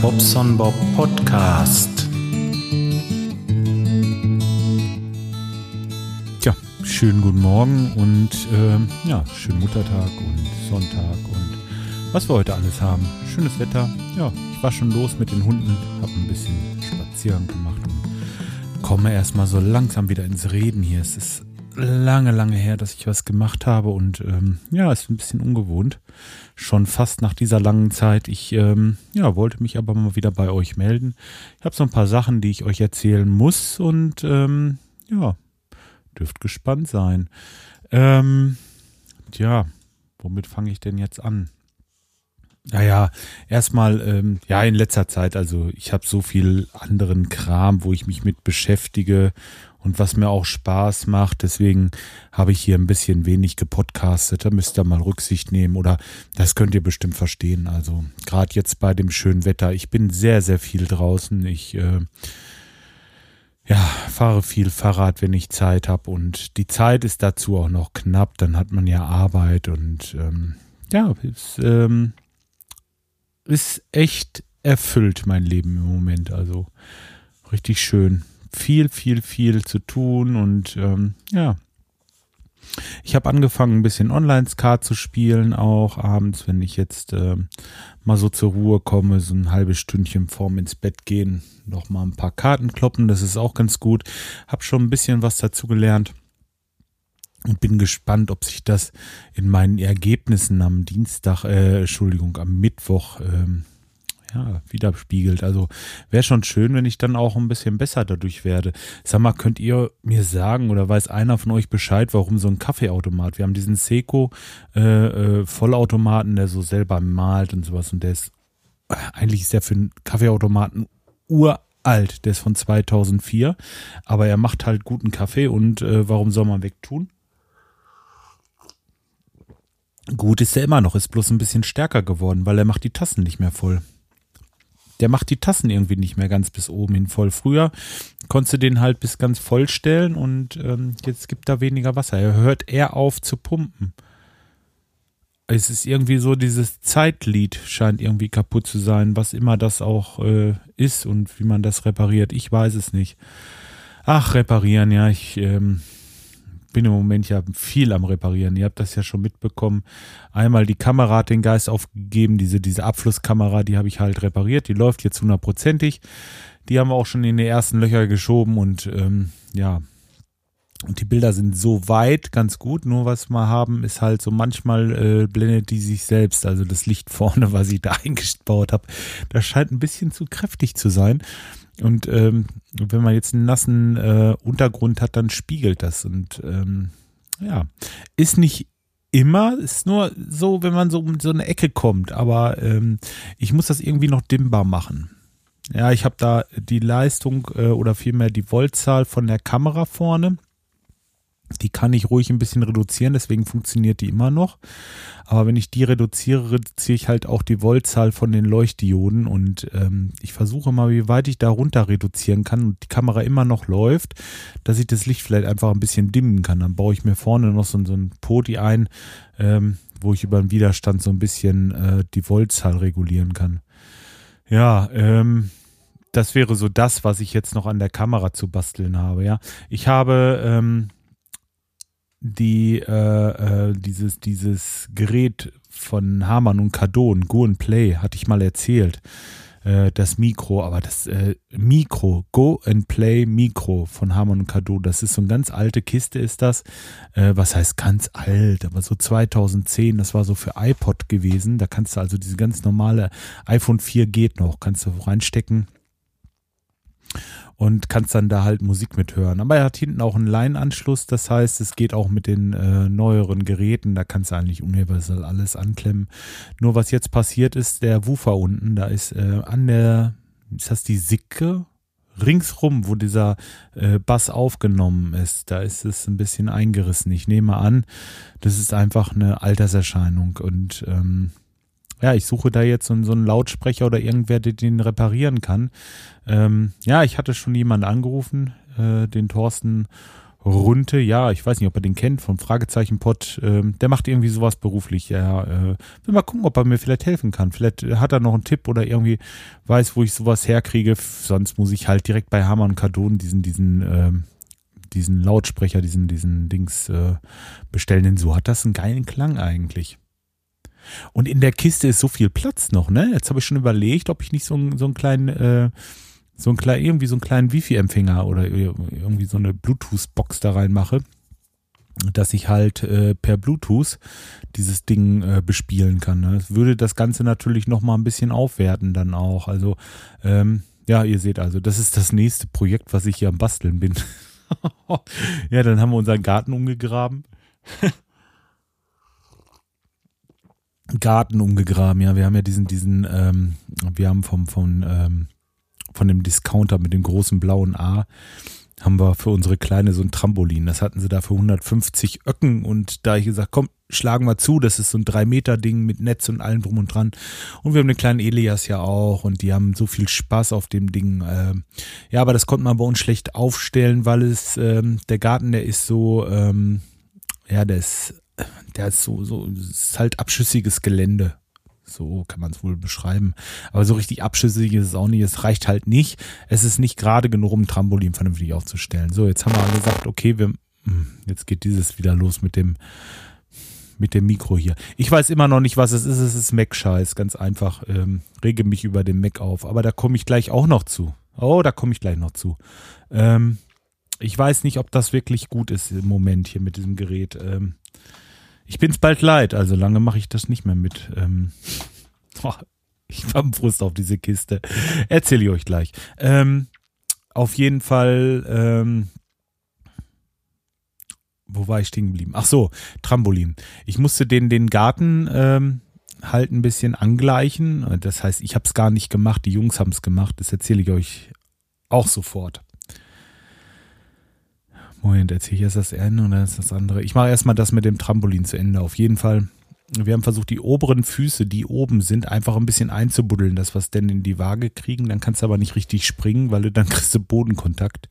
Bobson Bob Podcast. Ja, schönen guten Morgen und ähm, ja, schönen Muttertag und Sonntag und was wir heute alles haben. Schönes Wetter. Ja, ich war schon los mit den Hunden, habe ein bisschen Spaziergang gemacht und komme erstmal so langsam wieder ins Reden hier. Es ist lange, lange her, dass ich was gemacht habe und ähm, ja, ist ein bisschen ungewohnt. Schon fast nach dieser langen Zeit. Ich ähm, ja, wollte mich aber mal wieder bei euch melden. Ich habe so ein paar Sachen, die ich euch erzählen muss und ähm, ja, dürft gespannt sein. Ähm, tja, womit fange ich denn jetzt an? Naja, erstmal, ähm, ja, in letzter Zeit, also ich habe so viel anderen Kram, wo ich mich mit beschäftige und was mir auch Spaß macht. Deswegen habe ich hier ein bisschen wenig gepodcastet. Da müsst ihr mal Rücksicht nehmen oder das könnt ihr bestimmt verstehen. Also gerade jetzt bei dem schönen Wetter. Ich bin sehr, sehr viel draußen. Ich äh, ja, fahre viel Fahrrad, wenn ich Zeit habe und die Zeit ist dazu auch noch knapp. Dann hat man ja Arbeit und ähm, ja, ist, ähm, ist echt erfüllt mein Leben im Moment. Also richtig schön viel, viel, viel zu tun und ähm, ja. Ich habe angefangen, ein bisschen Online-Skat zu spielen, auch abends, wenn ich jetzt äh, mal so zur Ruhe komme, so ein halbes Stündchen vorm ins Bett gehen, noch mal ein paar Karten kloppen, das ist auch ganz gut. Hab schon ein bisschen was dazu gelernt und bin gespannt, ob sich das in meinen Ergebnissen am Dienstag, äh, Entschuldigung, am Mittwoch ähm, ja, widerspiegelt. Also wäre schon schön, wenn ich dann auch ein bisschen besser dadurch werde. Sag mal, könnt ihr mir sagen oder weiß einer von euch Bescheid, warum so ein Kaffeeautomat? Wir haben diesen Seco äh, äh, Vollautomaten, der so selber malt und sowas und der ist eigentlich ist der für einen Kaffeeautomaten uralt. Der ist von 2004, aber er macht halt guten Kaffee und äh, warum soll man wegtun? Gut ist er immer noch, ist bloß ein bisschen stärker geworden, weil er macht die Tassen nicht mehr voll der macht die Tassen irgendwie nicht mehr ganz bis oben hin voll. Früher konntest du den halt bis ganz voll stellen und ähm, jetzt gibt da weniger Wasser. Er hört eher auf zu pumpen. Es ist irgendwie so, dieses Zeitlied scheint irgendwie kaputt zu sein, was immer das auch äh, ist und wie man das repariert. Ich weiß es nicht. Ach, reparieren, ja, ich ähm, bin im Moment ja viel am Reparieren. Ihr habt das ja schon mitbekommen. Einmal die Kamera hat den Geist aufgegeben, diese, diese Abflusskamera, die habe ich halt repariert. Die läuft jetzt hundertprozentig. Die haben wir auch schon in die ersten Löcher geschoben und ähm, ja. Und die Bilder sind so weit ganz gut. Nur was wir haben, ist halt so manchmal äh, blendet die sich selbst. Also das Licht vorne, was ich da eingebaut habe, das scheint ein bisschen zu kräftig zu sein. Und ähm, wenn man jetzt einen nassen äh, Untergrund hat, dann spiegelt das. Und ähm, ja, ist nicht immer, ist nur so, wenn man so um so eine Ecke kommt. Aber ähm, ich muss das irgendwie noch dimmbar machen. Ja, ich habe da die Leistung äh, oder vielmehr die Voltzahl von der Kamera vorne die kann ich ruhig ein bisschen reduzieren, deswegen funktioniert die immer noch. Aber wenn ich die reduziere, reduziere ich halt auch die Voltzahl von den Leuchtdioden und ähm, ich versuche mal, wie weit ich da runter reduzieren kann und die Kamera immer noch läuft, dass ich das Licht vielleicht einfach ein bisschen dimmen kann. Dann baue ich mir vorne noch so, so ein Poti ein, ähm, wo ich über den Widerstand so ein bisschen äh, die Voltzahl regulieren kann. Ja, ähm, das wäre so das, was ich jetzt noch an der Kamera zu basteln habe. Ja, ich habe ähm, die äh, äh, dieses dieses Gerät von Hamann und Cardon, Go and Play, hatte ich mal erzählt. Äh, das Mikro, aber das äh, Mikro, Go and Play Mikro von Hamann und Cardon, das ist so eine ganz alte Kiste, ist das. Äh, was heißt ganz alt, aber so 2010, das war so für iPod gewesen. Da kannst du also diese ganz normale iPhone 4 geht noch, kannst du reinstecken und kannst dann da halt Musik mithören. Aber er hat hinten auch einen Line-Anschluss, das heißt, es geht auch mit den äh, neueren Geräten, da kannst du eigentlich universal alles anklemmen. Nur was jetzt passiert ist, der Woofer unten, da ist äh, an der, ist das die Sicke? ringsrum, wo dieser äh, Bass aufgenommen ist, da ist es ein bisschen eingerissen. Ich nehme an, das ist einfach eine Alterserscheinung und ähm, ja, ich suche da jetzt so, so einen Lautsprecher oder irgendwer, der den reparieren kann. Ähm, ja, ich hatte schon jemanden angerufen, äh, den Thorsten Runte, ja, ich weiß nicht, ob er den kennt, vom Fragezeichen-Pod, ähm, der macht irgendwie sowas beruflich. Ja, äh, will mal gucken, ob er mir vielleicht helfen kann. Vielleicht hat er noch einen Tipp oder irgendwie weiß, wo ich sowas herkriege. Sonst muss ich halt direkt bei Hammer und Kardon diesen, diesen, ähm, diesen Lautsprecher, diesen, diesen Dings äh, bestellen, denn so hat das einen geilen Klang eigentlich. Und in der Kiste ist so viel Platz noch, ne? Jetzt habe ich schon überlegt, ob ich nicht so, einen so einen kleinen, äh, so einen kleinen, irgendwie so einen kleinen Wifi-Empfänger oder irgendwie so eine Bluetooth-Box da reinmache, dass ich halt äh, per Bluetooth dieses Ding äh, bespielen kann. Ne? Das würde das Ganze natürlich noch mal ein bisschen aufwerten dann auch. Also ähm, ja, ihr seht also, das ist das nächste Projekt, was ich hier am Basteln bin. ja, dann haben wir unseren Garten umgegraben. Garten umgegraben, ja. Wir haben ja diesen, diesen, ähm, wir haben vom, von, ähm, von dem Discounter mit dem großen blauen A, haben wir für unsere Kleine so ein Trampolin. Das hatten sie da für 150 Öcken und da ich gesagt, komm, schlagen wir zu, das ist so ein 3-Meter-Ding mit Netz und allem drum und dran. Und wir haben den kleinen Elias ja auch und die haben so viel Spaß auf dem Ding. Ähm, ja, aber das konnte man bei uns schlecht aufstellen, weil es, ähm, der Garten, der ist so, ähm, ja, der ist der ist so, so, ist halt abschüssiges Gelände. So kann man es wohl beschreiben. Aber so richtig abschüssig ist es auch nicht. Es reicht halt nicht. Es ist nicht gerade genug, um Trampolin vernünftig aufzustellen. So, jetzt haben wir gesagt, okay, wir, hm, jetzt geht dieses wieder los mit dem, mit dem Mikro hier. Ich weiß immer noch nicht, was es ist. Es ist Mac-Scheiß, ganz einfach. Ähm, rege mich über den Mac auf. Aber da komme ich gleich auch noch zu. Oh, da komme ich gleich noch zu. Ähm, ich weiß nicht, ob das wirklich gut ist im Moment hier mit diesem Gerät. Ähm, ich bin's bald leid, also lange mache ich das nicht mehr mit. Ähm, boah, ich war Brust auf diese Kiste. Erzähle ich euch gleich. Ähm, auf jeden Fall, ähm, wo war ich stehen geblieben? Ach so, Trampolin. Ich musste den, den Garten ähm, halt ein bisschen angleichen. Das heißt, ich habe es gar nicht gemacht, die Jungs haben es gemacht. Das erzähle ich euch auch sofort. Moment, erzähle ich erst das Ende oder ist das andere? Ich mache erstmal das mit dem Trampolin zu Ende. Auf jeden Fall. Wir haben versucht, die oberen Füße, die oben sind, einfach ein bisschen einzubuddeln, dass wir es denn in die Waage kriegen. Dann kannst du aber nicht richtig springen, weil du dann kriegst du Bodenkontakt.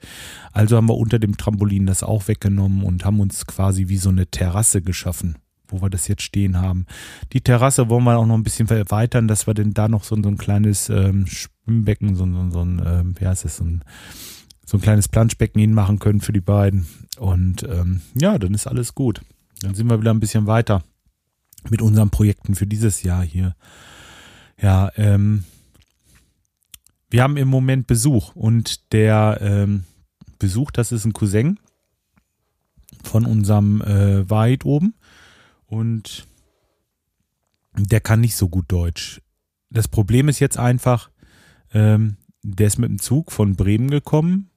Also haben wir unter dem Trampolin das auch weggenommen und haben uns quasi wie so eine Terrasse geschaffen, wo wir das jetzt stehen haben. Die Terrasse wollen wir auch noch ein bisschen erweitern, dass wir denn da noch so, so ein kleines ähm, Schwimmbecken, so, so, so ein, ähm, wie heißt das, so ein so ein kleines Planschbecken hinmachen können für die beiden. Und ähm, ja, dann ist alles gut. Dann sind wir wieder ein bisschen weiter mit unseren Projekten für dieses Jahr hier. Ja, ähm, wir haben im Moment Besuch und der ähm, Besuch, das ist ein Cousin von unserem äh, Wahrheit oben und der kann nicht so gut Deutsch. Das Problem ist jetzt einfach, ähm, der ist mit dem Zug von Bremen gekommen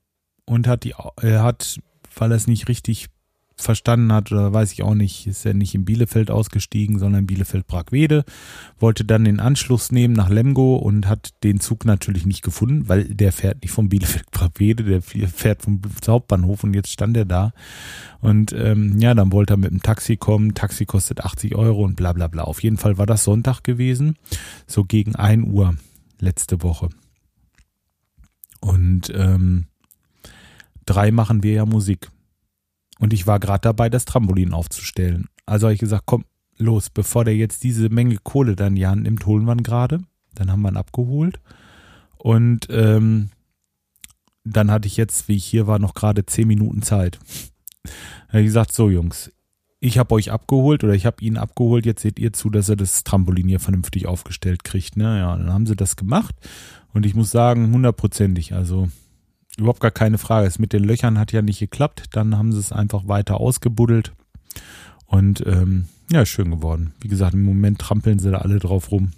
und hat die, er hat, weil er es nicht richtig verstanden hat, oder weiß ich auch nicht, ist er nicht in Bielefeld ausgestiegen, sondern in Bielefeld-Bragwede, wollte dann den Anschluss nehmen nach Lemgo und hat den Zug natürlich nicht gefunden, weil der fährt nicht vom Bielefeld-Bragwede, der fährt vom Hauptbahnhof und jetzt stand er da. Und ähm, ja, dann wollte er mit dem Taxi kommen, Taxi kostet 80 Euro und bla bla bla. Auf jeden Fall war das Sonntag gewesen, so gegen 1 Uhr letzte Woche. Und ähm, drei machen wir ja Musik. Und ich war gerade dabei, das Trampolin aufzustellen. Also habe ich gesagt, komm, los, bevor der jetzt diese Menge Kohle dann Hand nimmt, holen wir ihn gerade. Dann haben wir ihn abgeholt. Und ähm, dann hatte ich jetzt, wie ich hier war, noch gerade zehn Minuten Zeit. Da habe ich gesagt, so Jungs, ich habe euch abgeholt oder ich habe ihn abgeholt, jetzt seht ihr zu, dass er das Trampolin hier vernünftig aufgestellt kriegt. Ne? Ja, dann haben sie das gemacht und ich muss sagen, hundertprozentig. Also Überhaupt gar keine Frage. Es mit den Löchern hat ja nicht geklappt. Dann haben sie es einfach weiter ausgebuddelt. Und ähm, ja, schön geworden. Wie gesagt, im Moment trampeln sie da alle drauf rum.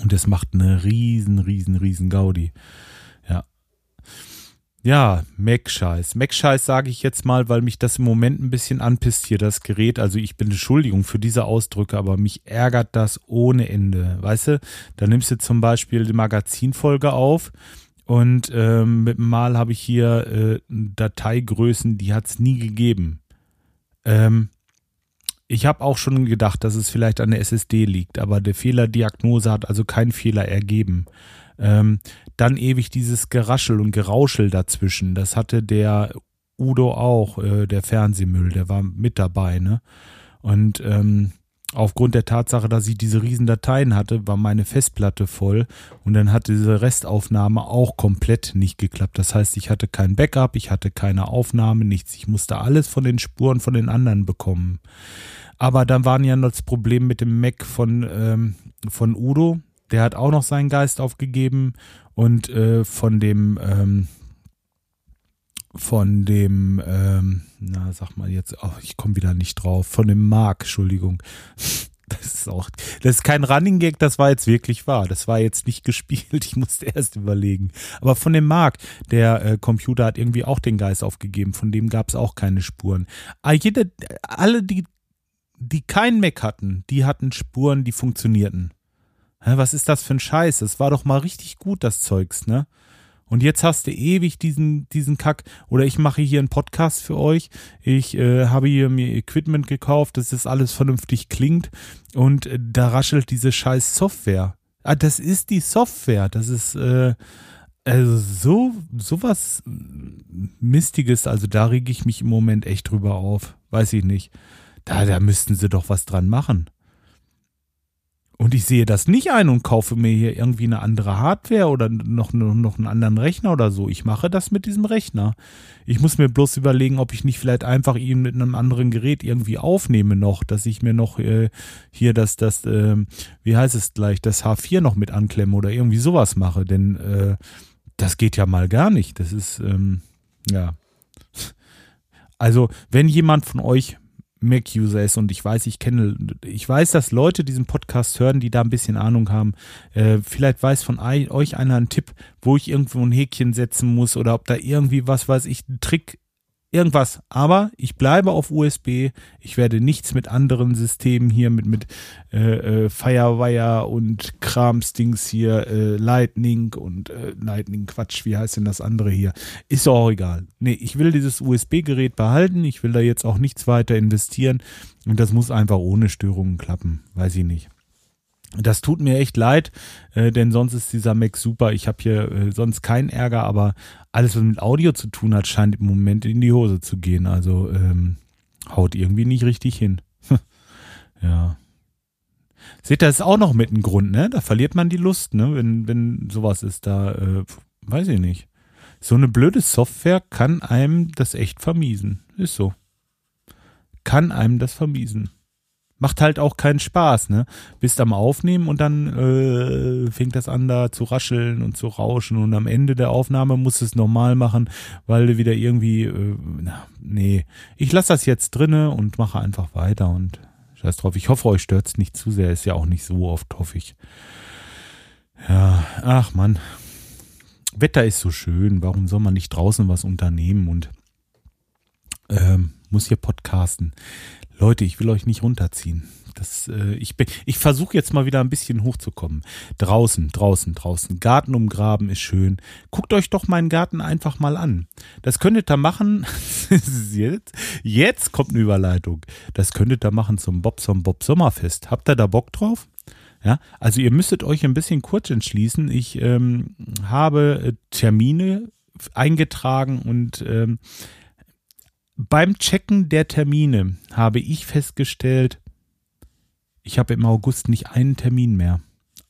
Und es macht eine riesen, riesen, riesen Gaudi. Ja. Ja, Mac-Scheiß. Mac-Scheiß sage ich jetzt mal, weil mich das im Moment ein bisschen anpisst hier, das Gerät. Also ich bin Entschuldigung für diese Ausdrücke, aber mich ärgert das ohne Ende. Weißt du, da nimmst du zum Beispiel die Magazinfolge auf und ähm, mit dem Mal habe ich hier äh, Dateigrößen, die hat es nie gegeben. Ähm, ich habe auch schon gedacht, dass es vielleicht an der SSD liegt, aber der Fehlerdiagnose hat also keinen Fehler ergeben. Ähm, dann ewig dieses Geraschel und Gerauschel dazwischen. Das hatte der Udo auch, äh, der Fernsehmüll, der war mit dabei, ne? Und ähm, aufgrund der Tatsache, dass ich diese riesen Dateien hatte, war meine Festplatte voll und dann hat diese Restaufnahme auch komplett nicht geklappt. Das heißt, ich hatte kein Backup, ich hatte keine Aufnahme, nichts. Ich musste alles von den Spuren von den anderen bekommen. Aber dann waren ja noch das Problem mit dem Mac von, ähm, von Udo. Der hat auch noch seinen Geist aufgegeben und äh, von dem ähm, von dem, ähm, na, sag mal jetzt, oh, ich komme wieder nicht drauf, von dem Mark, Entschuldigung. Das ist auch, das ist kein Running Gag, das war jetzt wirklich wahr. Das war jetzt nicht gespielt, ich musste erst überlegen. Aber von dem Mark, der äh, Computer hat irgendwie auch den Geist aufgegeben, von dem gab es auch keine Spuren. Ah, jede, alle, die, die kein Mac hatten, die hatten Spuren, die funktionierten. Was ist das für ein Scheiß? Das war doch mal richtig gut, das Zeugs, ne? Und jetzt hast du ewig diesen, diesen Kack. Oder ich mache hier einen Podcast für euch. Ich äh, habe hier mir Equipment gekauft, dass das alles vernünftig klingt. Und äh, da raschelt diese scheiß Software. Ah, das ist die Software. Das ist äh, also so sowas Mistiges. Also da rege ich mich im Moment echt drüber auf. Weiß ich nicht. Da, da müssten sie doch was dran machen. Und ich sehe das nicht ein und kaufe mir hier irgendwie eine andere Hardware oder noch, noch einen anderen Rechner oder so. Ich mache das mit diesem Rechner. Ich muss mir bloß überlegen, ob ich nicht vielleicht einfach ihn mit einem anderen Gerät irgendwie aufnehme noch, dass ich mir noch äh, hier das, das, äh, wie heißt es gleich, das H4 noch mit anklemme oder irgendwie sowas mache. Denn äh, das geht ja mal gar nicht. Das ist, ähm, ja. Also, wenn jemand von euch Mac-User ist und ich weiß, ich kenne, ich weiß, dass Leute diesen Podcast hören, die da ein bisschen Ahnung haben. Äh, vielleicht weiß von euch einer einen Tipp, wo ich irgendwo ein Häkchen setzen muss oder ob da irgendwie was weiß ich, ein Trick irgendwas. Aber ich bleibe auf USB. Ich werde nichts mit anderen Systemen hier, mit, mit äh, äh, Firewire und Kramstings hier, äh, Lightning und äh, Lightning Quatsch, wie heißt denn das andere hier? Ist auch egal. Nee, ich will dieses USB-Gerät behalten. Ich will da jetzt auch nichts weiter investieren. Und das muss einfach ohne Störungen klappen. Weiß ich nicht. Das tut mir echt leid, äh, denn sonst ist dieser Mac super. Ich habe hier äh, sonst keinen Ärger, aber alles, was mit Audio zu tun hat, scheint im Moment in die Hose zu gehen. Also ähm, haut irgendwie nicht richtig hin. ja. Seht das ist auch noch mit ein Grund, ne? Da verliert man die Lust, ne? Wenn, wenn sowas ist, da, äh, weiß ich nicht. So eine blöde Software kann einem das echt vermiesen. Ist so. Kann einem das vermiesen macht halt auch keinen Spaß, ne? Bist am Aufnehmen und dann äh, fängt das an da zu rascheln und zu rauschen und am Ende der Aufnahme musst du es normal machen, weil du wieder irgendwie, äh, na, nee, ich lasse das jetzt drinne und mache einfach weiter und scheiß drauf. Ich hoffe, euch stört's nicht zu sehr, ist ja auch nicht so oft, hoffe ich. Ja, ach man, Wetter ist so schön, warum soll man nicht draußen was unternehmen und ähm, muss hier podcasten. Leute, ich will euch nicht runterziehen. Das, äh, ich ich versuche jetzt mal wieder ein bisschen hochzukommen. Draußen, draußen, draußen. Garten umgraben ist schön. Guckt euch doch meinen Garten einfach mal an. Das könntet ihr machen. jetzt, jetzt kommt eine Überleitung. Das könntet ihr machen zum Bobson Bob Sommerfest. Habt ihr da Bock drauf? Ja, also ihr müsstet euch ein bisschen kurz entschließen. Ich ähm, habe äh, Termine eingetragen und ähm, beim Checken der Termine habe ich festgestellt, ich habe im August nicht einen Termin mehr.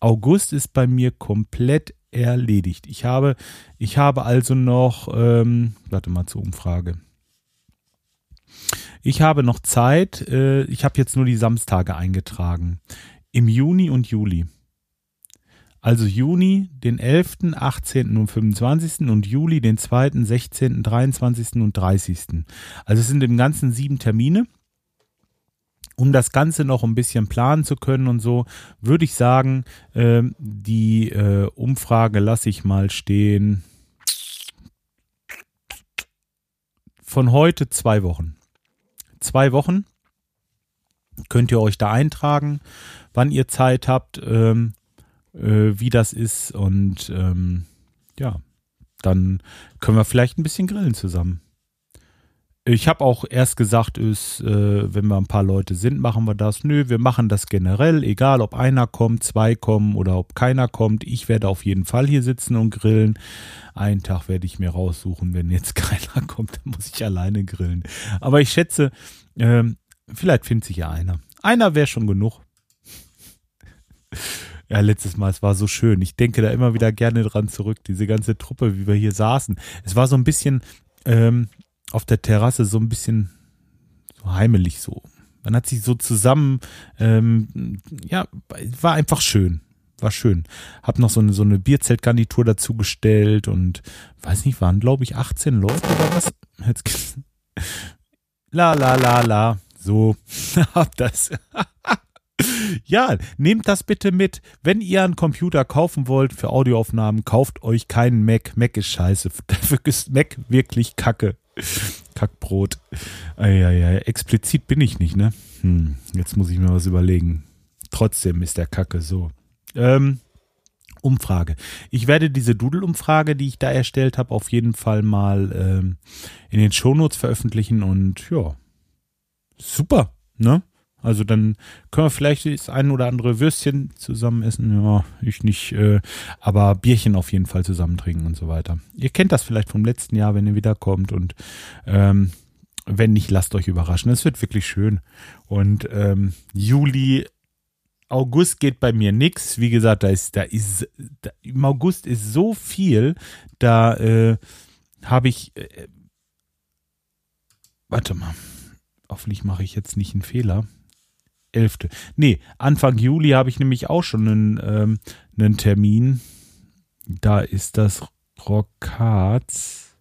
August ist bei mir komplett erledigt. Ich habe, ich habe also noch, ähm, warte mal zur Umfrage. Ich habe noch Zeit. Äh, ich habe jetzt nur die Samstage eingetragen. Im Juni und Juli. Also Juni den 11., 18. und 25. und Juli den 2., 16., 23. und 30. Also es sind im Ganzen sieben Termine. Um das Ganze noch ein bisschen planen zu können und so, würde ich sagen, äh, die äh, Umfrage lasse ich mal stehen. Von heute zwei Wochen. Zwei Wochen könnt ihr euch da eintragen, wann ihr Zeit habt. Ähm, äh, wie das ist. Und ähm, ja, dann können wir vielleicht ein bisschen grillen zusammen. Ich habe auch erst gesagt, ist, äh, wenn wir ein paar Leute sind, machen wir das. Nö, wir machen das generell, egal ob einer kommt, zwei kommen oder ob keiner kommt. Ich werde auf jeden Fall hier sitzen und grillen. Einen Tag werde ich mir raussuchen, wenn jetzt keiner kommt, dann muss ich alleine grillen. Aber ich schätze, äh, vielleicht findet sich ja einer. Einer wäre schon genug. Ja, letztes Mal, es war so schön. Ich denke da immer wieder gerne dran zurück, diese ganze Truppe, wie wir hier saßen. Es war so ein bisschen ähm, auf der Terrasse so ein bisschen so heimelig so. Man hat sich so zusammen, ähm, ja, war einfach schön. War schön. Hab noch so eine, so eine Bierzeltgarnitur dazugestellt und weiß nicht, waren glaube ich 18 Leute oder was? Jetzt, la la la la. So, hab das. Ja, nehmt das bitte mit. Wenn ihr einen Computer kaufen wollt für Audioaufnahmen, kauft euch keinen Mac. Mac ist scheiße. Dafür ist Mac wirklich kacke. Kackbrot. Eieiei. Explizit bin ich nicht, ne? Hm, jetzt muss ich mir was überlegen. Trotzdem ist der Kacke so. Ähm, Umfrage. Ich werde diese Doodle-Umfrage, die ich da erstellt habe, auf jeden Fall mal ähm, in den Shownotes veröffentlichen und ja, super, ne? Also dann können wir vielleicht das ein oder andere Würstchen zusammen essen. Ja, ich nicht, äh, aber Bierchen auf jeden Fall zusammen trinken und so weiter. Ihr kennt das vielleicht vom letzten Jahr, wenn ihr wiederkommt und ähm, wenn nicht, lasst euch überraschen. Es wird wirklich schön. Und ähm, Juli, August geht bei mir nichts. Wie gesagt, da ist, da ist, da, im August ist so viel, da äh, habe ich, äh, warte mal, hoffentlich mache ich jetzt nicht einen Fehler. 11. Nee, Anfang Juli habe ich nämlich auch schon einen, ähm, einen Termin. Da ist das Rockharz.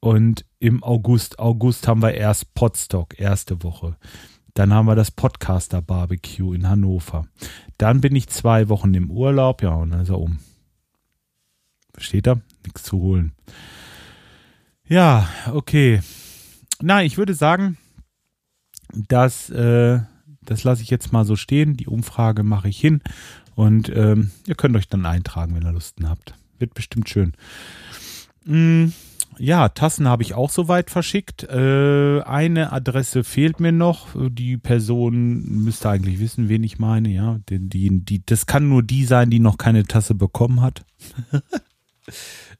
Und im August, August haben wir erst Podstock, erste Woche. Dann haben wir das Podcaster Barbecue in Hannover. Dann bin ich zwei Wochen im Urlaub, ja, und dann ist er um. Versteht er? Nichts zu holen. Ja, okay. Na, ich würde sagen, dass äh, das lasse ich jetzt mal so stehen. Die Umfrage mache ich hin und ähm, ihr könnt euch dann eintragen, wenn ihr Lusten habt. Wird bestimmt schön. Mm, ja, Tassen habe ich auch soweit verschickt. Äh, eine Adresse fehlt mir noch. Die Person müsste eigentlich wissen, wen ich meine. Ja, die, die, die, das kann nur die sein, die noch keine Tasse bekommen hat.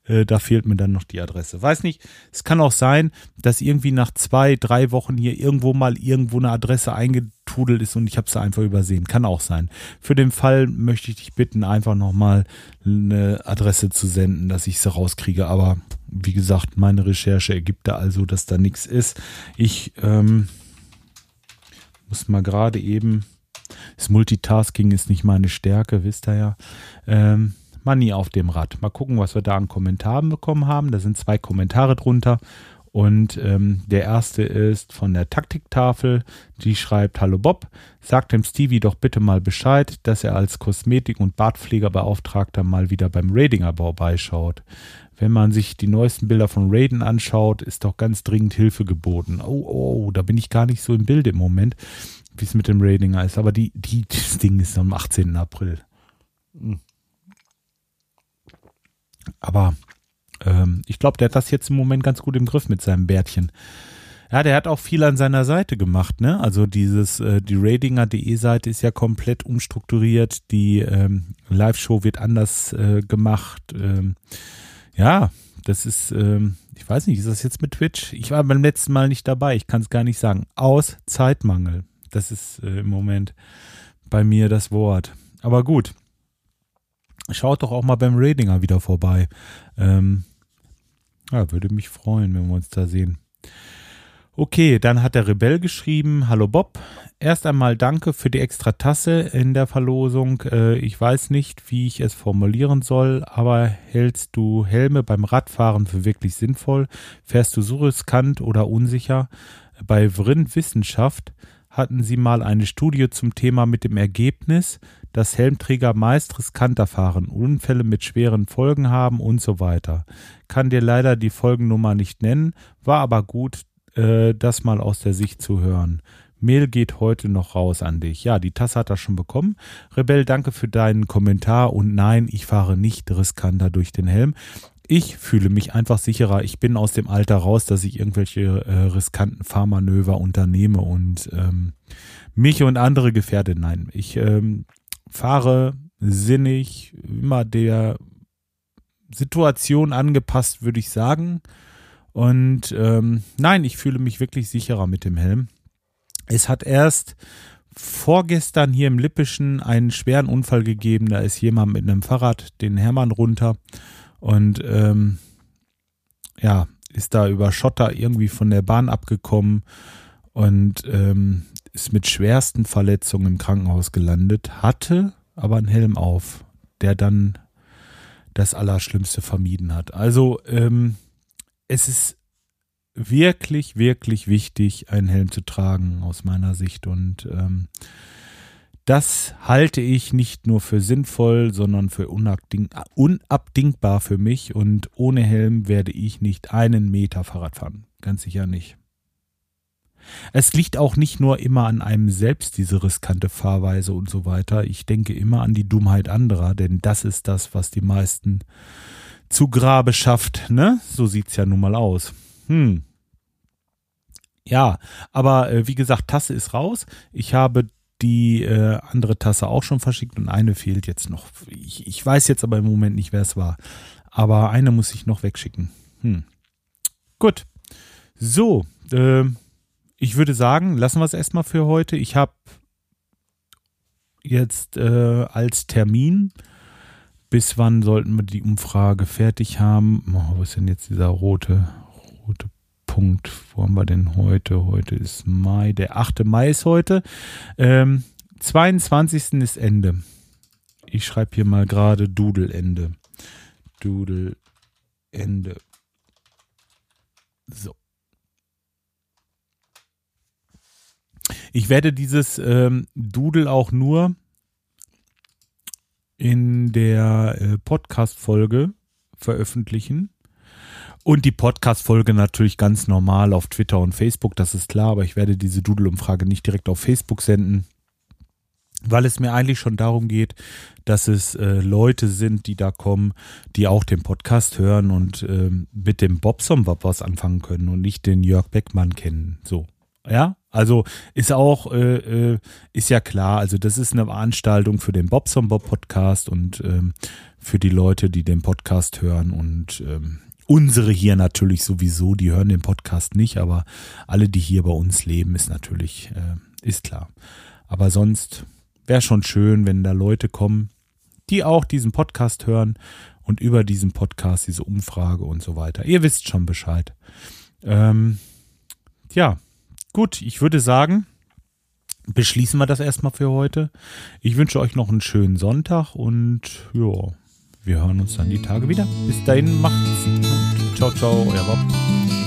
Äh, da fehlt mir dann noch die Adresse. Weiß nicht, es kann auch sein, dass irgendwie nach zwei, drei Wochen hier irgendwo mal irgendwo eine Adresse eingetudelt ist und ich habe sie einfach übersehen. Kann auch sein. Für den Fall möchte ich dich bitten, einfach nochmal eine Adresse zu senden, dass ich sie rauskriege. Aber wie gesagt, meine Recherche ergibt da also, dass da nichts ist. Ich ähm, muss mal gerade eben. Das Multitasking ist nicht meine Stärke, wisst ihr ja. Ähm, Money auf dem Rad. Mal gucken, was wir da an Kommentaren bekommen haben. Da sind zwei Kommentare drunter. Und ähm, der erste ist von der Taktiktafel. Die schreibt: Hallo Bob, sag dem Stevie doch bitte mal Bescheid, dass er als Kosmetik- und Bartpflegerbeauftragter mal wieder beim Radinger-Bau beischaut. Wenn man sich die neuesten Bilder von Raiden anschaut, ist doch ganz dringend Hilfe geboten. Oh, oh, da bin ich gar nicht so im Bild im Moment, wie es mit dem Radinger ist. Aber die, die, das Ding ist am 18. April. Hm. Aber ähm, ich glaube, der hat das jetzt im Moment ganz gut im Griff mit seinem Bärtchen. Ja, der hat auch viel an seiner Seite gemacht, ne? Also dieses, äh, die Radinger.de Seite ist ja komplett umstrukturiert, die ähm, Live-Show wird anders äh, gemacht. Ähm, ja, das ist, ähm, ich weiß nicht, ist das jetzt mit Twitch? Ich war beim letzten Mal nicht dabei, ich kann es gar nicht sagen. Aus Zeitmangel. Das ist äh, im Moment bei mir das Wort. Aber gut, Schaut doch auch mal beim Radinger wieder vorbei. Ähm, ja, würde mich freuen, wenn wir uns da sehen. Okay, dann hat der Rebell geschrieben, hallo Bob, erst einmal danke für die extra Tasse in der Verlosung. Äh, ich weiß nicht, wie ich es formulieren soll, aber hältst du Helme beim Radfahren für wirklich sinnvoll? Fährst du so riskant oder unsicher? Bei Vrind Wissenschaft hatten sie mal eine Studie zum Thema mit dem Ergebnis, dass Helmträger meist riskanter fahren, Unfälle mit schweren Folgen haben und so weiter. Kann dir leider die Folgennummer nicht nennen, war aber gut, äh, das mal aus der Sicht zu hören. Mail geht heute noch raus an dich. Ja, die Tasse hat er schon bekommen. Rebell, danke für deinen Kommentar und nein, ich fahre nicht riskanter durch den Helm. ich fühle mich einfach sicherer. Ich bin aus dem Alter raus, dass ich irgendwelche äh, riskanten Fahrmanöver unternehme und ähm, mich und andere gefährde. Nein, ich ähm, fahre sinnig, immer der Situation angepasst, würde ich sagen. Und ähm, nein, ich fühle mich wirklich sicherer mit dem Helm. Es hat erst vorgestern hier im Lippischen einen schweren Unfall gegeben. Da ist jemand mit einem Fahrrad den Hermann runter und ähm, ja, ist da über Schotter irgendwie von der Bahn abgekommen und ähm, ist mit schwersten Verletzungen im Krankenhaus gelandet, hatte aber einen Helm auf, der dann das Allerschlimmste vermieden hat. Also ähm, es ist wirklich, wirklich wichtig, einen Helm zu tragen, aus meiner Sicht. Und ähm, das halte ich nicht nur für sinnvoll, sondern für unabdingbar für mich. Und ohne Helm werde ich nicht einen Meter Fahrrad fahren. Ganz sicher nicht. Es liegt auch nicht nur immer an einem selbst, diese riskante Fahrweise und so weiter. Ich denke immer an die Dummheit anderer, denn das ist das, was die meisten zu Grabe schafft, ne? So sieht's ja nun mal aus. Hm. Ja, aber äh, wie gesagt, Tasse ist raus. Ich habe die äh, andere Tasse auch schon verschickt und eine fehlt jetzt noch. Ich, ich weiß jetzt aber im Moment nicht, wer es war. Aber eine muss ich noch wegschicken. Hm. Gut. So, äh, ich würde sagen, lassen wir es erstmal für heute. Ich habe jetzt äh, als Termin bis wann sollten wir die Umfrage fertig haben? Oh, wo ist denn jetzt dieser rote, rote Punkt? Wo haben wir denn heute? Heute ist Mai, der 8. Mai ist heute. Ähm, 22. ist Ende. Ich schreibe hier mal gerade Dudelende. Dudelende. So. Ich werde dieses ähm, Doodle auch nur in der äh, Podcast-Folge veröffentlichen. Und die Podcast-Folge natürlich ganz normal auf Twitter und Facebook, das ist klar, aber ich werde diese Doodle-Umfrage nicht direkt auf Facebook senden, weil es mir eigentlich schon darum geht, dass es äh, Leute sind, die da kommen, die auch den Podcast hören und äh, mit dem Bobson Bob was anfangen können und nicht den Jörg Beckmann kennen. So. Ja, also ist auch, äh, äh, ist ja klar, also das ist eine Veranstaltung für den Bobson Bob Podcast und ähm, für die Leute, die den Podcast hören und ähm, unsere hier natürlich sowieso, die hören den Podcast nicht, aber alle, die hier bei uns leben, ist natürlich, äh, ist klar. Aber sonst wäre schon schön, wenn da Leute kommen, die auch diesen Podcast hören und über diesen Podcast diese Umfrage und so weiter. Ihr wisst schon Bescheid. Ähm, ja, Gut, ich würde sagen, beschließen wir das erstmal für heute. Ich wünsche euch noch einen schönen Sonntag und ja, wir hören uns dann die Tage wieder. Bis dahin, macht's gut. Ciao, ciao, euer Bob.